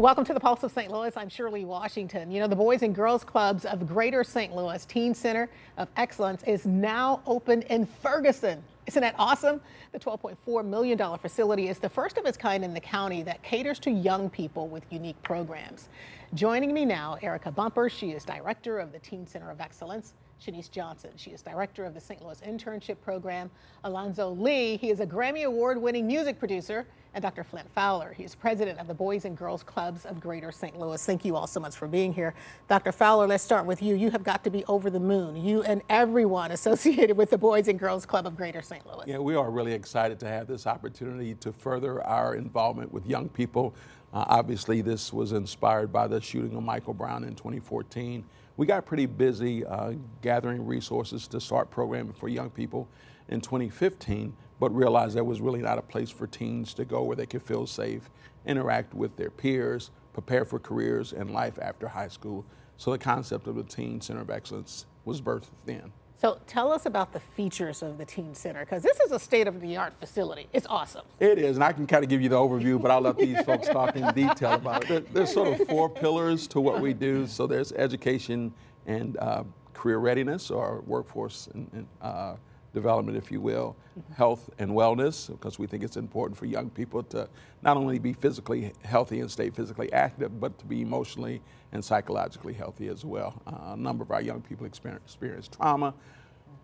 Welcome to the Pulse of St. Louis. I'm Shirley Washington. You know, the Boys and Girls Clubs of Greater St. Louis Teen Center of Excellence is now open in Ferguson. Isn't that awesome? The $12.4 million facility is the first of its kind in the county that caters to young people with unique programs. Joining me now, Erica Bumpers. She is director of the Teen Center of Excellence. Shanise Johnson. She is director of the St. Louis Internship Program. Alonzo Lee, he is a Grammy Award winning music producer. And Dr. Flint Fowler, he is president of the Boys and Girls Clubs of Greater St. Louis. Thank you all so much for being here. Dr. Fowler, let's start with you. You have got to be over the moon, you and everyone associated with the Boys and Girls Club of Greater St. Louis. Yeah, we are really excited to have this opportunity to further our involvement with young people. Uh, obviously, this was inspired by the shooting of Michael Brown in 2014 we got pretty busy uh, gathering resources to start programming for young people in 2015, but realized there was really not a place for teens to go where they could feel safe, interact with their peers, prepare for careers and life after high school. So the concept of the Teen Center of Excellence was birthed then. So tell us about the features of the Teen Center, because this is a state-of-the-art facility. It's awesome. It is, and I can kind of give you the overview, but I'll let these folks talk in detail about it. There, there's sort of four pillars to what we do. So there's education and uh, career readiness, or workforce and, and uh, development, if you will, health and wellness, because we think it's important for young people to not only be physically healthy and stay physically active, but to be emotionally and psychologically healthy as well. Uh, a number of our young people experience, experience trauma.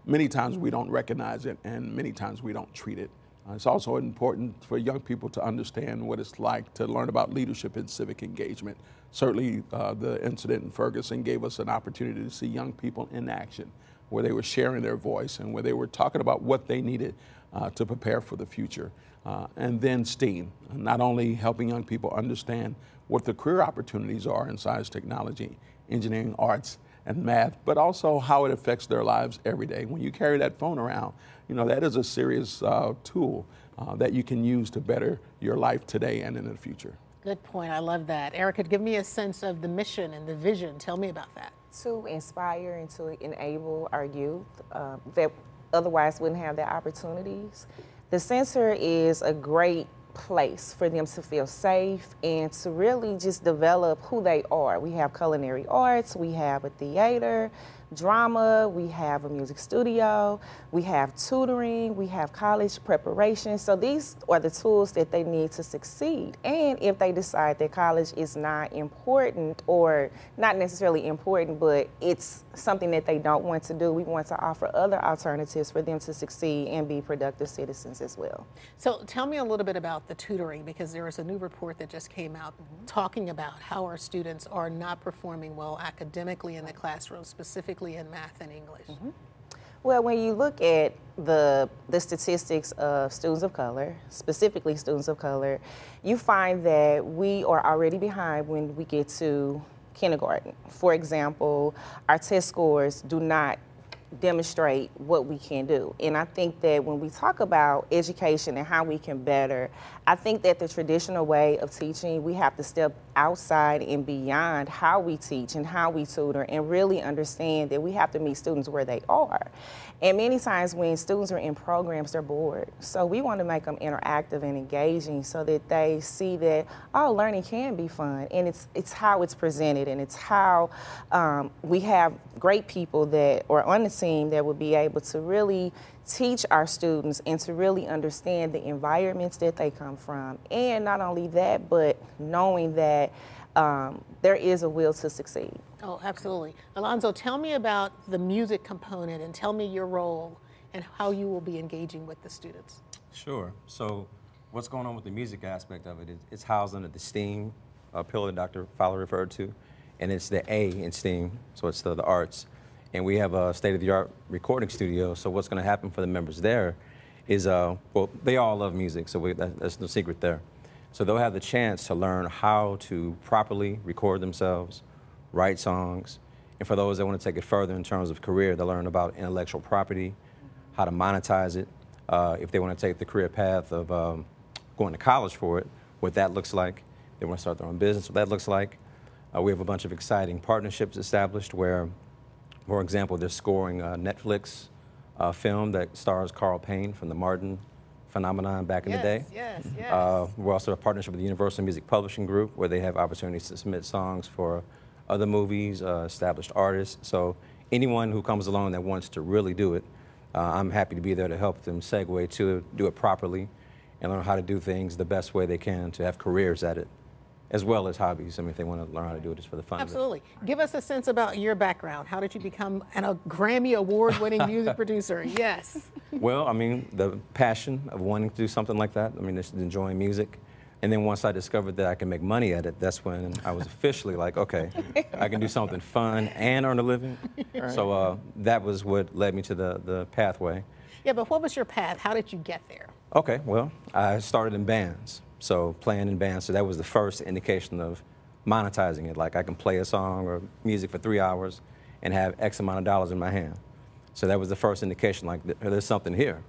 Many times we don't recognize it, and many times we don't treat it. Uh, it's also important for young people to understand what it's like to learn about leadership and civic engagement. Certainly, uh, the incident in Ferguson gave us an opportunity to see young people in action, where they were sharing their voice and where they were talking about what they needed uh, to prepare for the future. Uh, and then STEAM, not only helping young people understand what the career opportunities are in science, technology, engineering, arts, and math, but also how it affects their lives every day. When you carry that phone around, you know, that is a serious uh, tool uh, that you can use to better your life today and in the future. Good point. I love that. Erica, give me a sense of the mission and the vision. Tell me about that. To inspire and to enable our youth uh, that otherwise wouldn't have the opportunities. The center is a great place for them to feel safe and to really just develop who they are. We have culinary arts, we have a theater, drama, we have a music studio, we have tutoring, we have college preparation. So these are the tools that they need to succeed. And if they decide that college is not important or not necessarily important, but it's something that they don't want to do, we want to offer other alternatives for them to succeed and be productive citizens as well. So tell me a little bit about the tutoring because there is a new report that just came out mm-hmm. talking about how our students are not performing well academically in the classroom, specifically specifically in math and English? Mm-hmm. Well, when you look at the, the statistics of students of color, specifically students of color, you find that we are already behind when we get to kindergarten. For example, our test scores do not demonstrate what we can do. And I think that when we talk about education and how we can better, I think that the traditional way of teaching, we have to step outside and beyond how we teach and how we tutor and really understand that we have to meet students where they are. And many times when students are in programs, they're bored. So we want to make them interactive and engaging so that they see that, oh, learning can be fun. And it's, it's how it's presented and it's how um, we have great people that are on the team that will be able to really teach our students and to really understand the environments that they come from. And not only that, but knowing that um, there is a will to succeed. Oh, absolutely. Alonzo, tell me about the music component and tell me your role and how you will be engaging with the students. Sure. So, what's going on with the music aspect of it is it's housed under the STEAM uh, pillar Dr. Fowler referred to, and it's the A in STEAM, so it's the, the arts. And we have a state of the art recording studio. So, what's going to happen for the members there is, uh, well, they all love music, so we, that, that's no secret there. So they'll have the chance to learn how to properly record themselves, write songs, and for those that want to take it further in terms of career, they'll learn about intellectual property, how to monetize it. Uh, if they want to take the career path of um, going to college for it, what that looks like. They want to start their own business, what that looks like. Uh, we have a bunch of exciting partnerships established where, for example, they're scoring a Netflix uh, film that stars Carl Payne from the Martin phenomenon back in yes, the day. Yes, yes. Uh, we're also a partnership with the Universal Music Publishing Group where they have opportunities to submit songs for other movies, uh, established artists. So anyone who comes along that wants to really do it, uh, I'm happy to be there to help them segue to do it properly, and learn how to do things the best way they can to have careers at it, as well as hobbies. I mean, if they want to learn how to do it just for the fun Absolutely. Give us a sense about your background. How did you become an, a Grammy award winning music producer? Yes. Well, I mean, the passion of wanting to do something like that. I mean, just enjoying music. And then once I discovered that I can make money at it, that's when I was officially like, okay, I can do something fun and earn a living. So uh, that was what led me to the, the pathway. Yeah, but what was your path? How did you get there? Okay, well, I started in bands, so playing in bands. So that was the first indication of monetizing it. Like I can play a song or music for three hours and have X amount of dollars in my hand. So that was the first indication, like there's something here.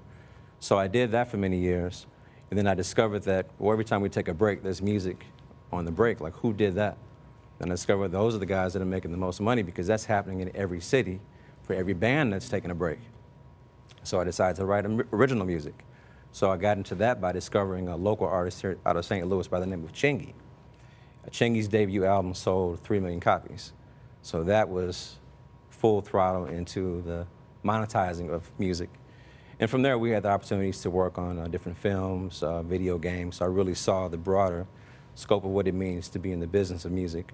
So I did that for many years. And then I discovered that, well, every time we take a break, there's music on the break. Like, who did that? And I discovered those are the guys that are making the most money because that's happening in every city for every band that's taking a break. So I decided to write original music. So I got into that by discovering a local artist here out of St. Louis by the name of Chingy. Chingy's debut album sold 3 million copies. So that was full throttle into the monetizing of music. And from there, we had the opportunities to work on uh, different films, uh, video games. So I really saw the broader scope of what it means to be in the business of music.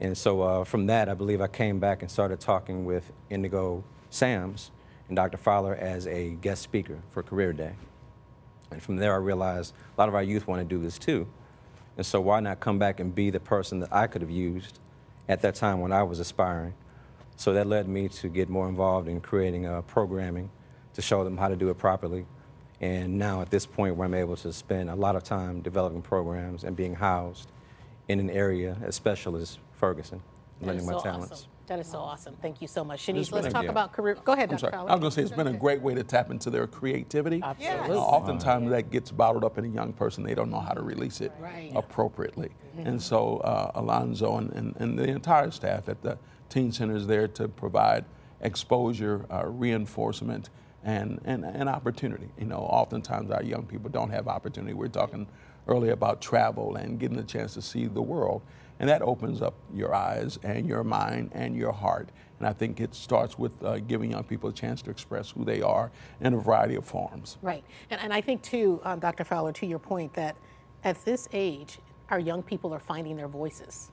And so uh, from that, I believe I came back and started talking with Indigo Sams and Dr. Fowler as a guest speaker for Career Day. And from there, I realized a lot of our youth want to do this too. And so why not come back and be the person that I could have used at that time when I was aspiring? So that led me to get more involved in creating uh, programming to show them how to do it properly. And now at this point where I'm able to spend a lot of time developing programs and being housed in an area as special as Ferguson, learning my so talents. Awesome. That is so awesome. Thank you so much. Shanise, let's talk Yeah. about career. Go ahead, I'm Dr. sorry. Fowler. I was going to say it's been a great way to tap into their creativity. Absolutely. Uh, oftentimes that gets bottled up in a young person. They don't know how to release it Right. appropriately. And so uh, Alonzo and, and, and the entire staff at the Teen Center is there to provide exposure, uh, reinforcement, and, and, and opportunity. You know, oftentimes our young people don't have opportunity. We are talking earlier about travel and getting a chance to see the world. And that opens up your eyes and your mind and your heart. And I think it starts with uh, giving young people a chance to express who they are in a variety of forms. Right. And, and I think, too, um, Dr. Fowler, to your point, that at this age, our young people are finding their voices.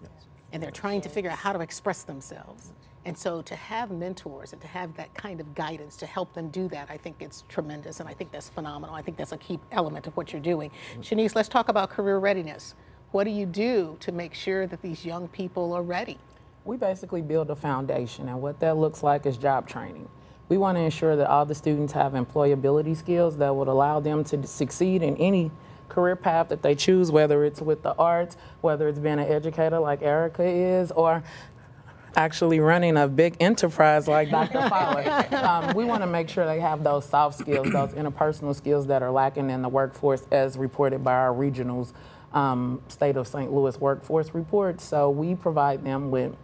And they're trying to figure out how to express themselves. And so to have mentors and to have that kind of guidance to help them do that, I think it's tremendous. And I think that's phenomenal. I think that's a key element of what you're doing. Shanise, let's talk about career readiness. What do you do to make sure that these young people are ready? We basically build a foundation, and what that looks like is job training. We want to ensure that all the students have employability skills that would allow them to succeed in any career path that they choose, whether it's with the arts, whether it's being an educator like Erica is, or actually running a big enterprise like Dr. Fowler. Um, we want to make sure they have those soft skills, those interpersonal skills that are lacking in the workforce as reported by our regionals um, state of St. Louis workforce report. So we provide them with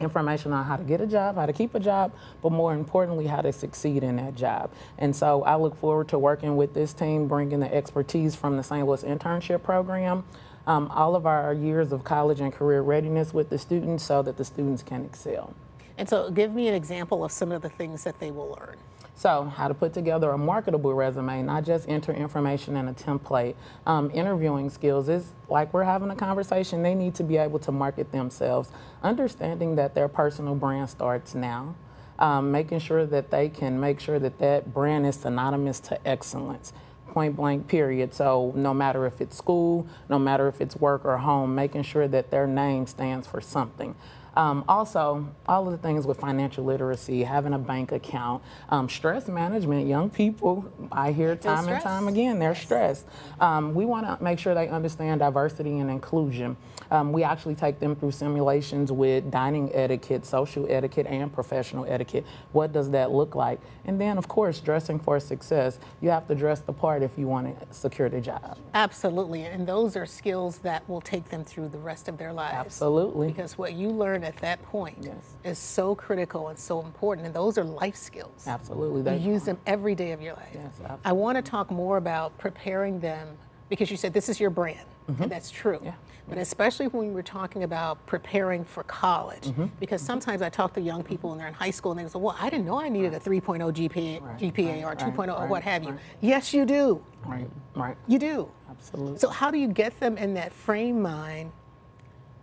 information on how to get a job, how to keep a job, but more importantly, how to succeed in that job. And so I look forward to working with this team, bringing the expertise from the St. Louis internship program, um, all of our years of college and career readiness with the students so that the students can excel. And so give me an example of some of the things that they will learn. So, how to put together a marketable resume, not just enter information in a template. Um, interviewing skills is like we're having a conversation, they need to be able to market themselves, understanding that their personal brand starts now. Um, making sure that they can make sure that that brand is synonymous to excellence. Point blank period. So no matter if it's school no matter if it's work or home making sure that their name stands for something Um, also, all of the things with financial literacy, having a bank account, um, stress management. Young people, I hear time and time again, they're stressed. Um, we want to make sure they understand diversity and inclusion. Um, we actually take them through simulations with dining etiquette, social etiquette, and professional etiquette. What does that look like? And then, of course, dressing for success. You have to dress the part if you want to secure the job. Absolutely. And those are skills that will take them through the rest of their lives. Absolutely. Because what you learn at that point Yes. is so critical and so important. And those are life skills. Absolutely. You use them every day of your life. Yes, I want to talk more about preparing them because you said this is your brand, and that's true. Mm-hmm. Yeah. But especially when we're talking about preparing for college, Mm-hmm. because sometimes I talk to young people and they're in high school and they go, "Well, I didn't know I needed a 3.0 GPA, Right, GPA or right, 2.0 or what have you." right. Yes, you do. Right, right. You do. Absolutely. So how do you get them in that frame mind,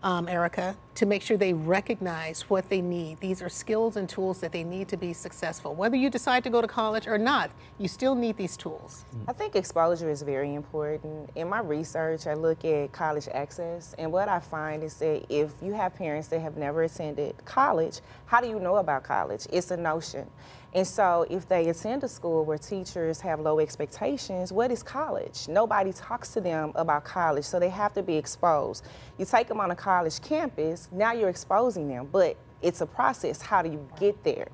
um, Erica, to make sure they recognize what they need? These are skills and tools that they need to be successful. Whether you decide to go to college or not, you still need these tools. I think exposure is very important. In my research, I look at college access, and what I find is that if you have parents that have never attended college, how do you know about college? It's a notion. And so, if they attend a school where teachers have low expectations, what is college? Nobody talks to them about college, so they have to be exposed. You take them on a college campus, now you're exposing them, but it's a process. How do you get there?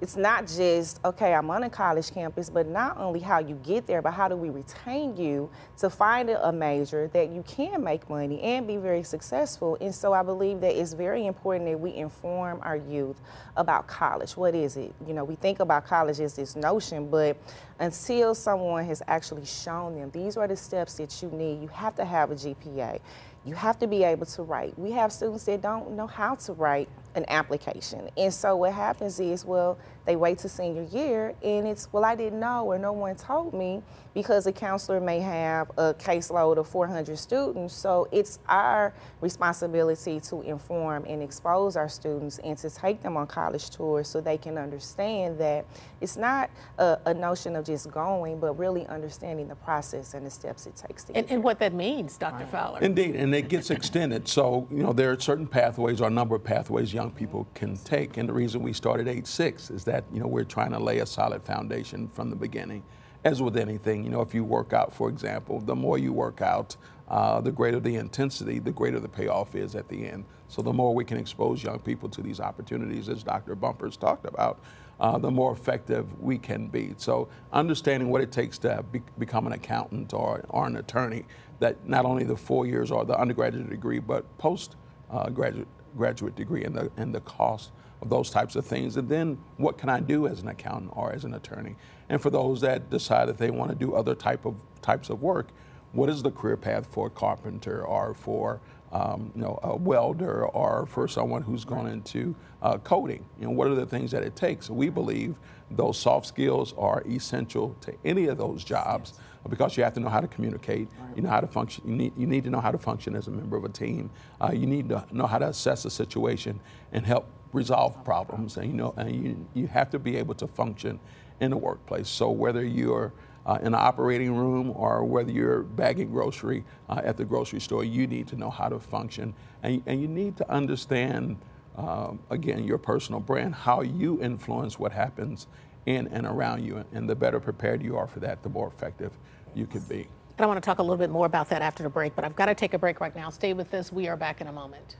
It's not just, okay, I'm on a college campus, but not only how you get there, but how do we retain you to find a major that you can make money and be very successful. And so I believe that it's very important that we inform our youth about college. What is it? You know, we think about college as this notion, but until someone has actually shown them these are the steps that you need, you have to have a GPA. You have to be able to write. We have students that don't know how to write an application. And so what happens is, well, they wait to senior year and it's, well, I didn't know or no one told me because a counselor may have a caseload of 400 students. So it's our responsibility to inform and expose our students and to take them on college tours so they can understand that it's not a, a notion of just going, but really understanding the process and the steps it takes to get And, and what that means, Dr. Fowler. Indeed, and it gets extended. So, you know, there are certain pathways or a number of pathways young people can take. And the reason we started age six is that, you know, we're trying to lay a solid foundation from the beginning. As with anything, you know, if you work out, for example, the more you work out, uh, the greater the intensity, the greater the payoff is at the end. So the more we can expose young people to these opportunities, as Dr. Bumpers talked about, uh, the more effective we can be. So understanding what it takes to be, become an accountant or, or an attorney, that not only the four years or the undergraduate degree, but post uh, graduate graduate degree and the and the cost of those types of things. And then what can I do as an accountant or as an attorney? And for those that decide that they want to do other type of types of work, what is the career path for a carpenter or for um, you know a welder or for someone who's gone into uh, coding? You know what are the things that it takes? We believe those soft skills are essential to any of those jobs because you have to know how to communicate. You know how to function. You need you need to know how to function as a member of a team. Uh, you need to know how to assess a situation and help resolve problems. And you know and you you have to be able to function in the workplace. So whether you're uh, in the operating room or whether you're bagging grocery uh, at the grocery store, you need to know how to function and, and you need to understand, um, again, your personal brand, how you influence what happens in and around you. And the better prepared you are for that, the more effective you can be. And I want to talk a little bit more about that after the break, but I've got to take a break right now. Stay with us. We are back in a moment.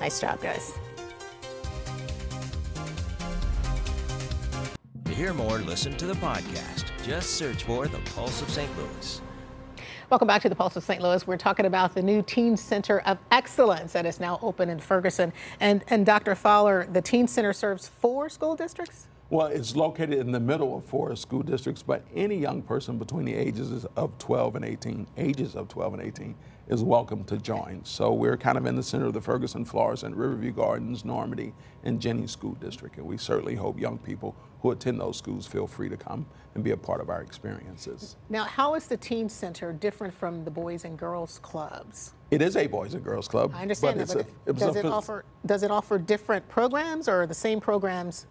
Nice job, guys. To hear more, listen to the podcast. Just search for The Pulse of St. Louis. Welcome back to the Pulse of St. Louis. We're talking about the new Teen Center of Excellence that is now open in Ferguson. And, and Dr. Fowler, the Teen Center serves four school districts? Well, it's located in the middle of four school districts, but any young person between the ages of 12 and 18, ages of 12 and 18, is welcome to join. So we're kind of in the center of the Ferguson, Florissant, Riverview Gardens, Normandy, and Jennings School District. And we certainly hope young people who attend those schools feel free to come and be a part of our experiences. Now, how is the Teen Center different from the Boys and Girls Clubs? It is a Boys and Girls Club. I understand it's that, but a- does a- it offer does it offer different programs or the same programs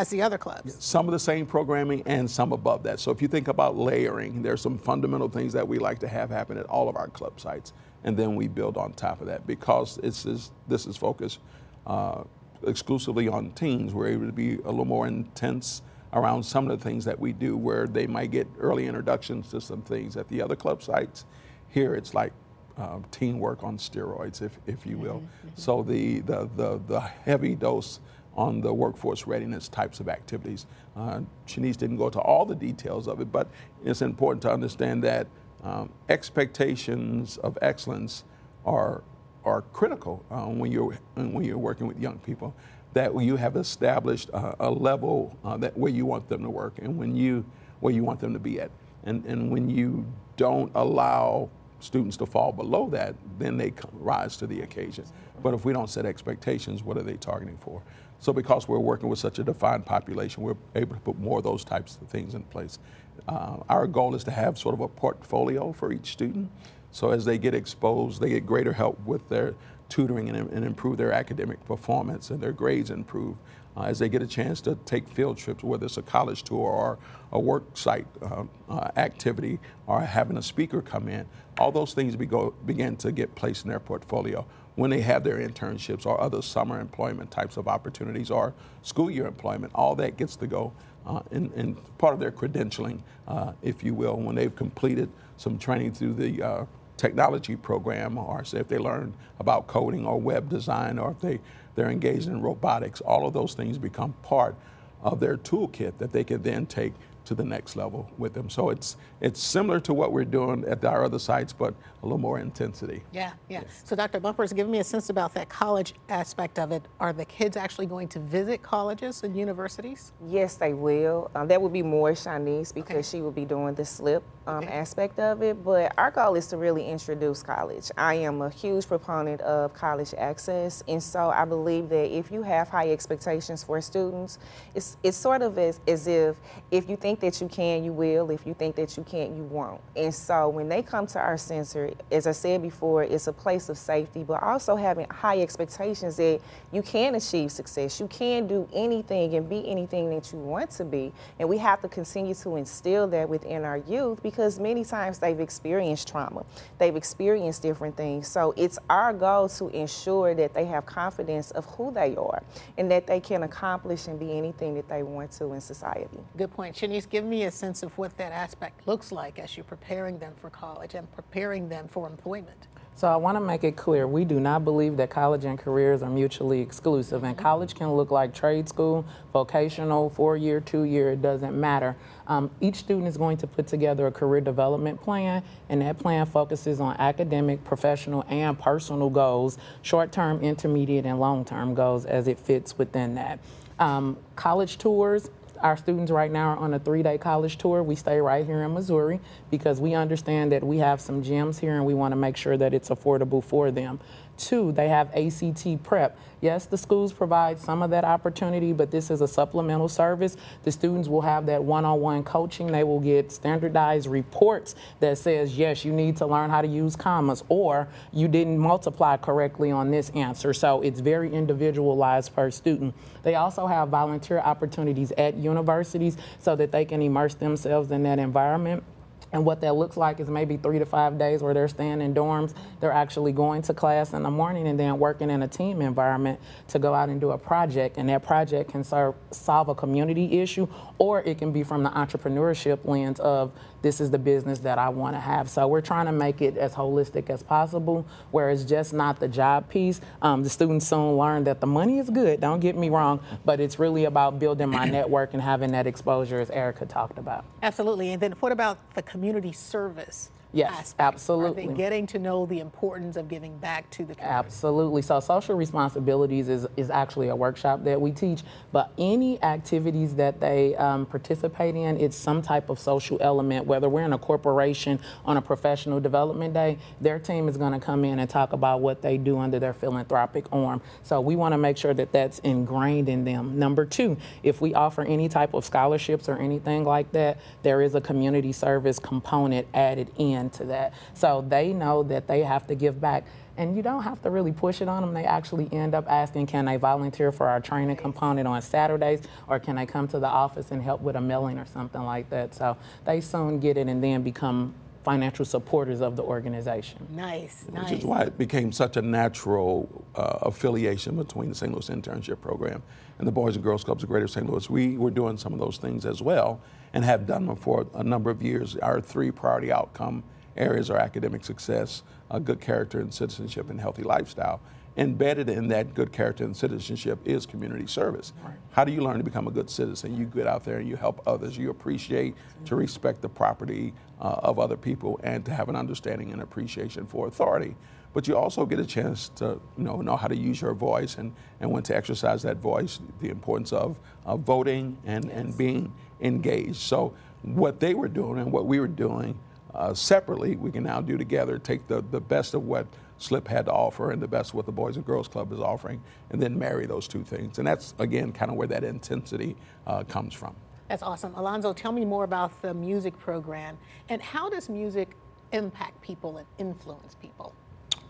as the other clubs? some of the same programming and some above that. So if you think about layering, there's some fundamental things that we like to have happen at all of our club sites. and then we build on top of that. Because this is, this is focused uh, exclusively on teens, we're able to be a little more intense around some of the things that we do where they might get early introductions to some things at the other club sites. Here it's like um, teamwork on steroids, if, if you will. Mm-hmm. So the, the, the, the, heavy dose on the workforce readiness types of activities. Uh, Shanise didn't go into all the details of it, but it's important to understand that um, expectations of excellence are, are critical uh, when, you're, when you're working with young people. That you have established a level uh, that where you want them to work and when you, where you want them to be at. And, and when you don't allow students to fall below that, then they rise to the occasion. But if we don't set expectations, what are they targeting for? So because we're working with such a defined population, we're able to put more of those types of things in place. Uh, our goal is to have sort of a portfolio for each student. So as they get exposed, they get greater help with their tutoring and, and improve their academic performance and their grades improve uh, as they get a chance to take field trips, whether it's a college tour or a work site uh, uh, activity or having a speaker come in. All those things be go, begin to get placed in their portfolio when they have their internships or other summer employment types of opportunities or school year employment. All that gets to go uh, in, in, part of their credentialing, uh, if you will, when they've completed some training through the uh, technology program or if they learn about coding or web design or if they, they're engaged in robotics, all of those things become part of their toolkit that they can then take to the next level with them. So it's it's similar to what we're doing at our other sites, but a little more intensity. Yeah, yeah. Yes. So Dr. Bumpers, give me a sense about that college aspect of it. Are the kids actually going to visit colleges and universities? Yes, they will. Um, that would be more Shanise because okay. she will be doing the SLIP um, okay. aspect of it. But our goal is to really introduce college. I am a huge proponent of college access, and so I believe that if you have high expectations for students, it's it's sort of as, as if if you think that you can, you will. If you think that you can't, you won't. And so when they come to our center, as I said before, it's a place of safety, but also having high expectations that you can achieve success. You can do anything and be anything that you want to be. And we have to continue to instill that within our youth because many times they've experienced trauma, they've experienced different things. So it's our goal to ensure that they have confidence of who they are and that they can accomplish and be anything that they want to in society. Good point. Shanise, give me a sense of what that aspect looks like as you're preparing them for college and preparing them for employment. So I want to make it clear, we do not believe that college and careers are mutually exclusive. And college can look like trade school, vocational, four-year, two-year, it doesn't matter. Um, each student is going to put together a career development plan, and that plan focuses on academic, professional, and personal goals, short-term, intermediate, and long-term goals as it fits within that. Um, college tours, our students right now are on a three-day college tour. We stay right here in Missouri because we understand that we have some gyms here and we want to make sure that it's affordable for them. Two, they have ACT prep. Yes, the schools provide some of that opportunity, but this is a supplemental service. The students will have that one-on-one coaching. They will get standardized reports that says, yes, you need to learn how to use commas, or you didn't multiply correctly on this answer. So it's very individualized per student. They also have volunteer opportunities at universities so that they can immerse themselves in that environment. And what that looks like is maybe three to five days where they're staying in dorms. They're actually going to class in the morning and then working in a team environment to go out and do a project. And that project can serve, solve a community issue, or it can be from the entrepreneurship lens of this is the business that I want to have. So we're trying to make it as holistic as possible, where it's just not the job piece. Um, the students soon learn that the money is good, don't get me wrong, but it's really about building my network and having that exposure, as Erica talked about. Absolutely. And then what about the community service? Yes, aspect? absolutely. Are they getting to know the importance of giving back to the community? Absolutely. So social responsibilities is, is actually a workshop that we teach, but any activities that they um, participate in, it's some type of social element, whether we're in a corporation on a professional development day, their team is going to come in and talk about what they do under their philanthropic arm. So we want to make sure that that's ingrained in them. Number two, if we offer any type of scholarships or anything like that, there is a community service component added in into that. So they know that they have to give back. And you don't have to really push it on them. They actually end up asking, can they volunteer for our training component on Saturdays, or can they come to the office and help with a mailing or something like that? So they soon get it and then become financial supporters of the organization. Nice, Which nice. is why it became such a natural uh, affiliation between the St. Louis Internship Program and the Boys and Girls Clubs of Greater St. Louis. We were doing some of those things as well and have done them for a number of years. Our three priority outcome areas are academic success, uh, good character and citizenship, and healthy lifestyle. Embedded in that good character and citizenship is community service. How do you learn to become a good citizen? You get out there and you help others. You appreciate to respect the property uh, of other people and to have an understanding and appreciation for authority. But you also get a chance to you know know how to use your voice and, and when to exercise that voice, the importance of, of voting and, and being engaged. So what they were doing and what we were doing uh, separately, we can now do together. Take the, the best of what SLIP had to offer and the best of what the Boys and Girls Club is offering, and then marry those two things. And that's, again, kind of where that intensity uh, comes from. That's awesome. Alonzo, tell me more about the music program and how does music impact people and influence people?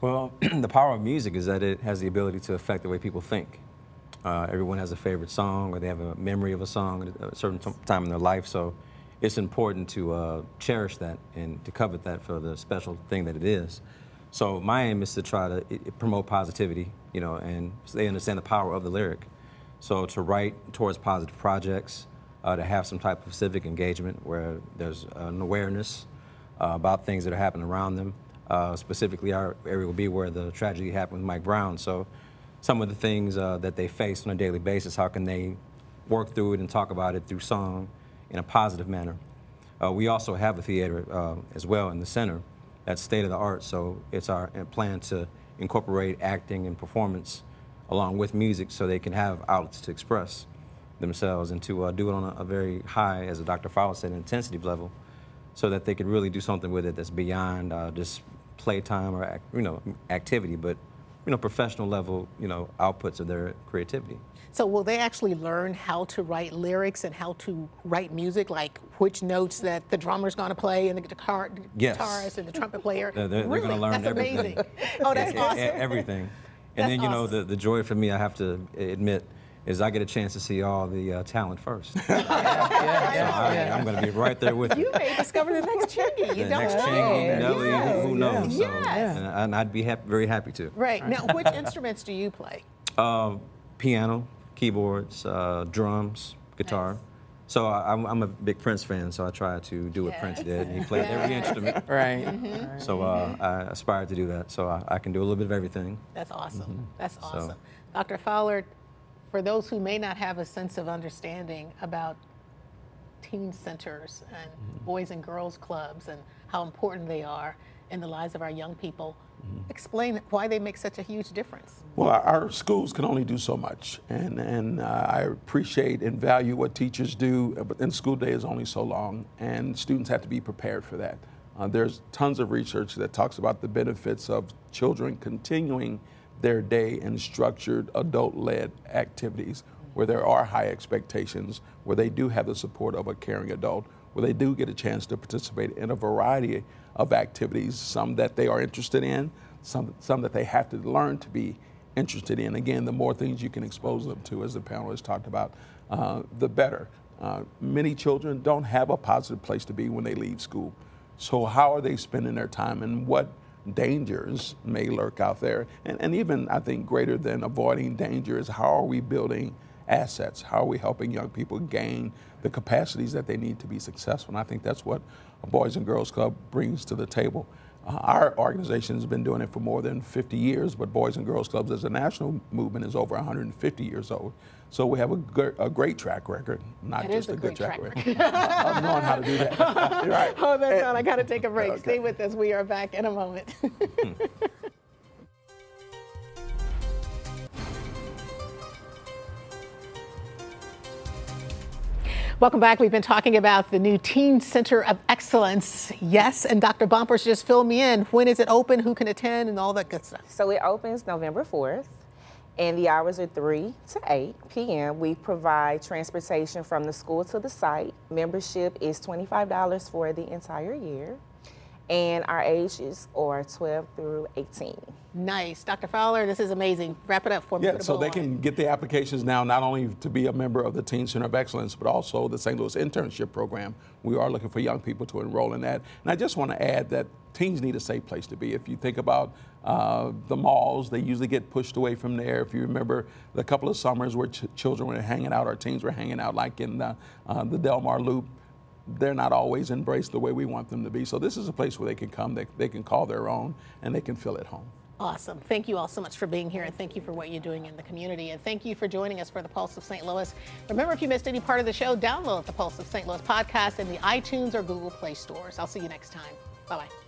Well, the power of music is that it has the ability to affect the way people think. Uh, everyone has a favorite song, or they have a memory of a song at a certain time in their life. So it's important to uh, cherish that and to covet that for the special thing that it is. So my aim is to try to i- i- promote positivity, you know, and so they understand the power of the lyric. So to write towards positive projects, uh, to have some type of civic engagement where there's an awareness uh, about things that are happening around them. Uh, specifically, our area will be where the tragedy happened with Mike Brown. So, some of the things uh, that they face on a daily basis, how can they work through it and talk about it through song in a positive manner? Uh, we also have a theater uh, as well in the center that's state of the art. So, it's our plan to incorporate acting and performance along with music so they can have outlets to express themselves and to uh, do it on a, a very high, as Dr. Fowler said, intensity level so that they could really do something with it that's beyond uh, just playtime or you know activity, but you know professional level you know outputs of their creativity. So will they actually learn how to write lyrics and how to write music, like which notes that the drummer's going to play and the guitar, Yes. guitarist and the trumpet player? They're, they're, really? going to learn that's everything. amazing. Oh, that's awesome. everything. That's And then you know the, the joy for me, I have to admit, is I get a chance to see all the uh, talent first. so I, am going to be right there with you. You may discover the next Chingy. You The don't next know. Chingy, Nelly, who, who knows? So, Yes. and, and I'd be hap- very happy to. Right. Now, which instruments do you play? Uh, piano, keyboards, uh, drums, guitar. So I, I'm, I'm a big Prince fan, so I try to do what Prince did. He played every instrument. Right. So uh, I aspire to do that. So I, I can do a little bit of everything. That's awesome. Mm-hmm. That's awesome. Dr. Fowler, for those who may not have a sense of understanding about teen centers and Mm-hmm. boys and girls clubs and how important they are in the lives of our young people, Mm-hmm. explain why they make such a huge difference. Well, our, schools can only do so much, and and uh, I appreciate and value what teachers do, uh, but then school day is only so long, and students have to be prepared for that. Uh, there's tons of research that talks about the benefits of children continuing their day in structured adult-led activities where there are high expectations, where they do have the support of a caring adult, where they do get a chance to participate in a variety of activities, some that they are interested in, some, some that they have to learn to be interested in. Again, the more things you can expose them to, as the panelists talked about, uh, the better. Uh, many children don't have a positive place to be when they leave school. So, how are they spending their time and what dangers may lurk out there? And, and even, I think, greater than avoiding dangers, how are we building assets? How are we helping young people gain the capacities that they need to be successful? And I think that's what a Boys and Girls Club brings to the table. Uh, our organization has been doing it for more than 50 years, but Boys and Girls Clubs as a national movement is over 150 years old. So we have a, gr- a great track record, not is just a a, good track track record, of knowing how to do that. right. Oh, that's on. I got to take a break. Okay. Stay with us. We are back in a moment. Welcome back. We've been talking about the new Teen Center of Excellence. Yes, and Dr. Bumpers just fill me in. When is it open? Who can attend? And all that good stuff. So it opens November 4th, and the hours are 3 to 8 p.m. We provide transportation from the school to the site. Membership is $25 for the entire year. And our ages are 12 through 18. Nice. Dr. Fowler, this is amazing. Wrap it up for me. Yeah, so they on can get the applications now, not only to be a member of the Teen Center of Excellence, but also the St. Louis Internship Program. We are looking for young people to enroll in that. And I just want to add that teens need a safe place to be. If you think about uh, the malls, they usually get pushed away from there. If you remember the couple of summers where ch- children were hanging out, our teens were hanging out, like in the, uh, the Delmar Loop, they're not always embraced the way we want them to be. So this is a place where they can come, they, they can call their own, and they can feel at home. Awesome. Thank you all so much for being here and thank you for what you're doing in the community. And thank you for joining us for the Pulse of St. Louis. Remember, if you missed any part of the show, download the Pulse of St. Louis podcast in the iTunes or Google Play stores. I'll see you next time. Bye bye.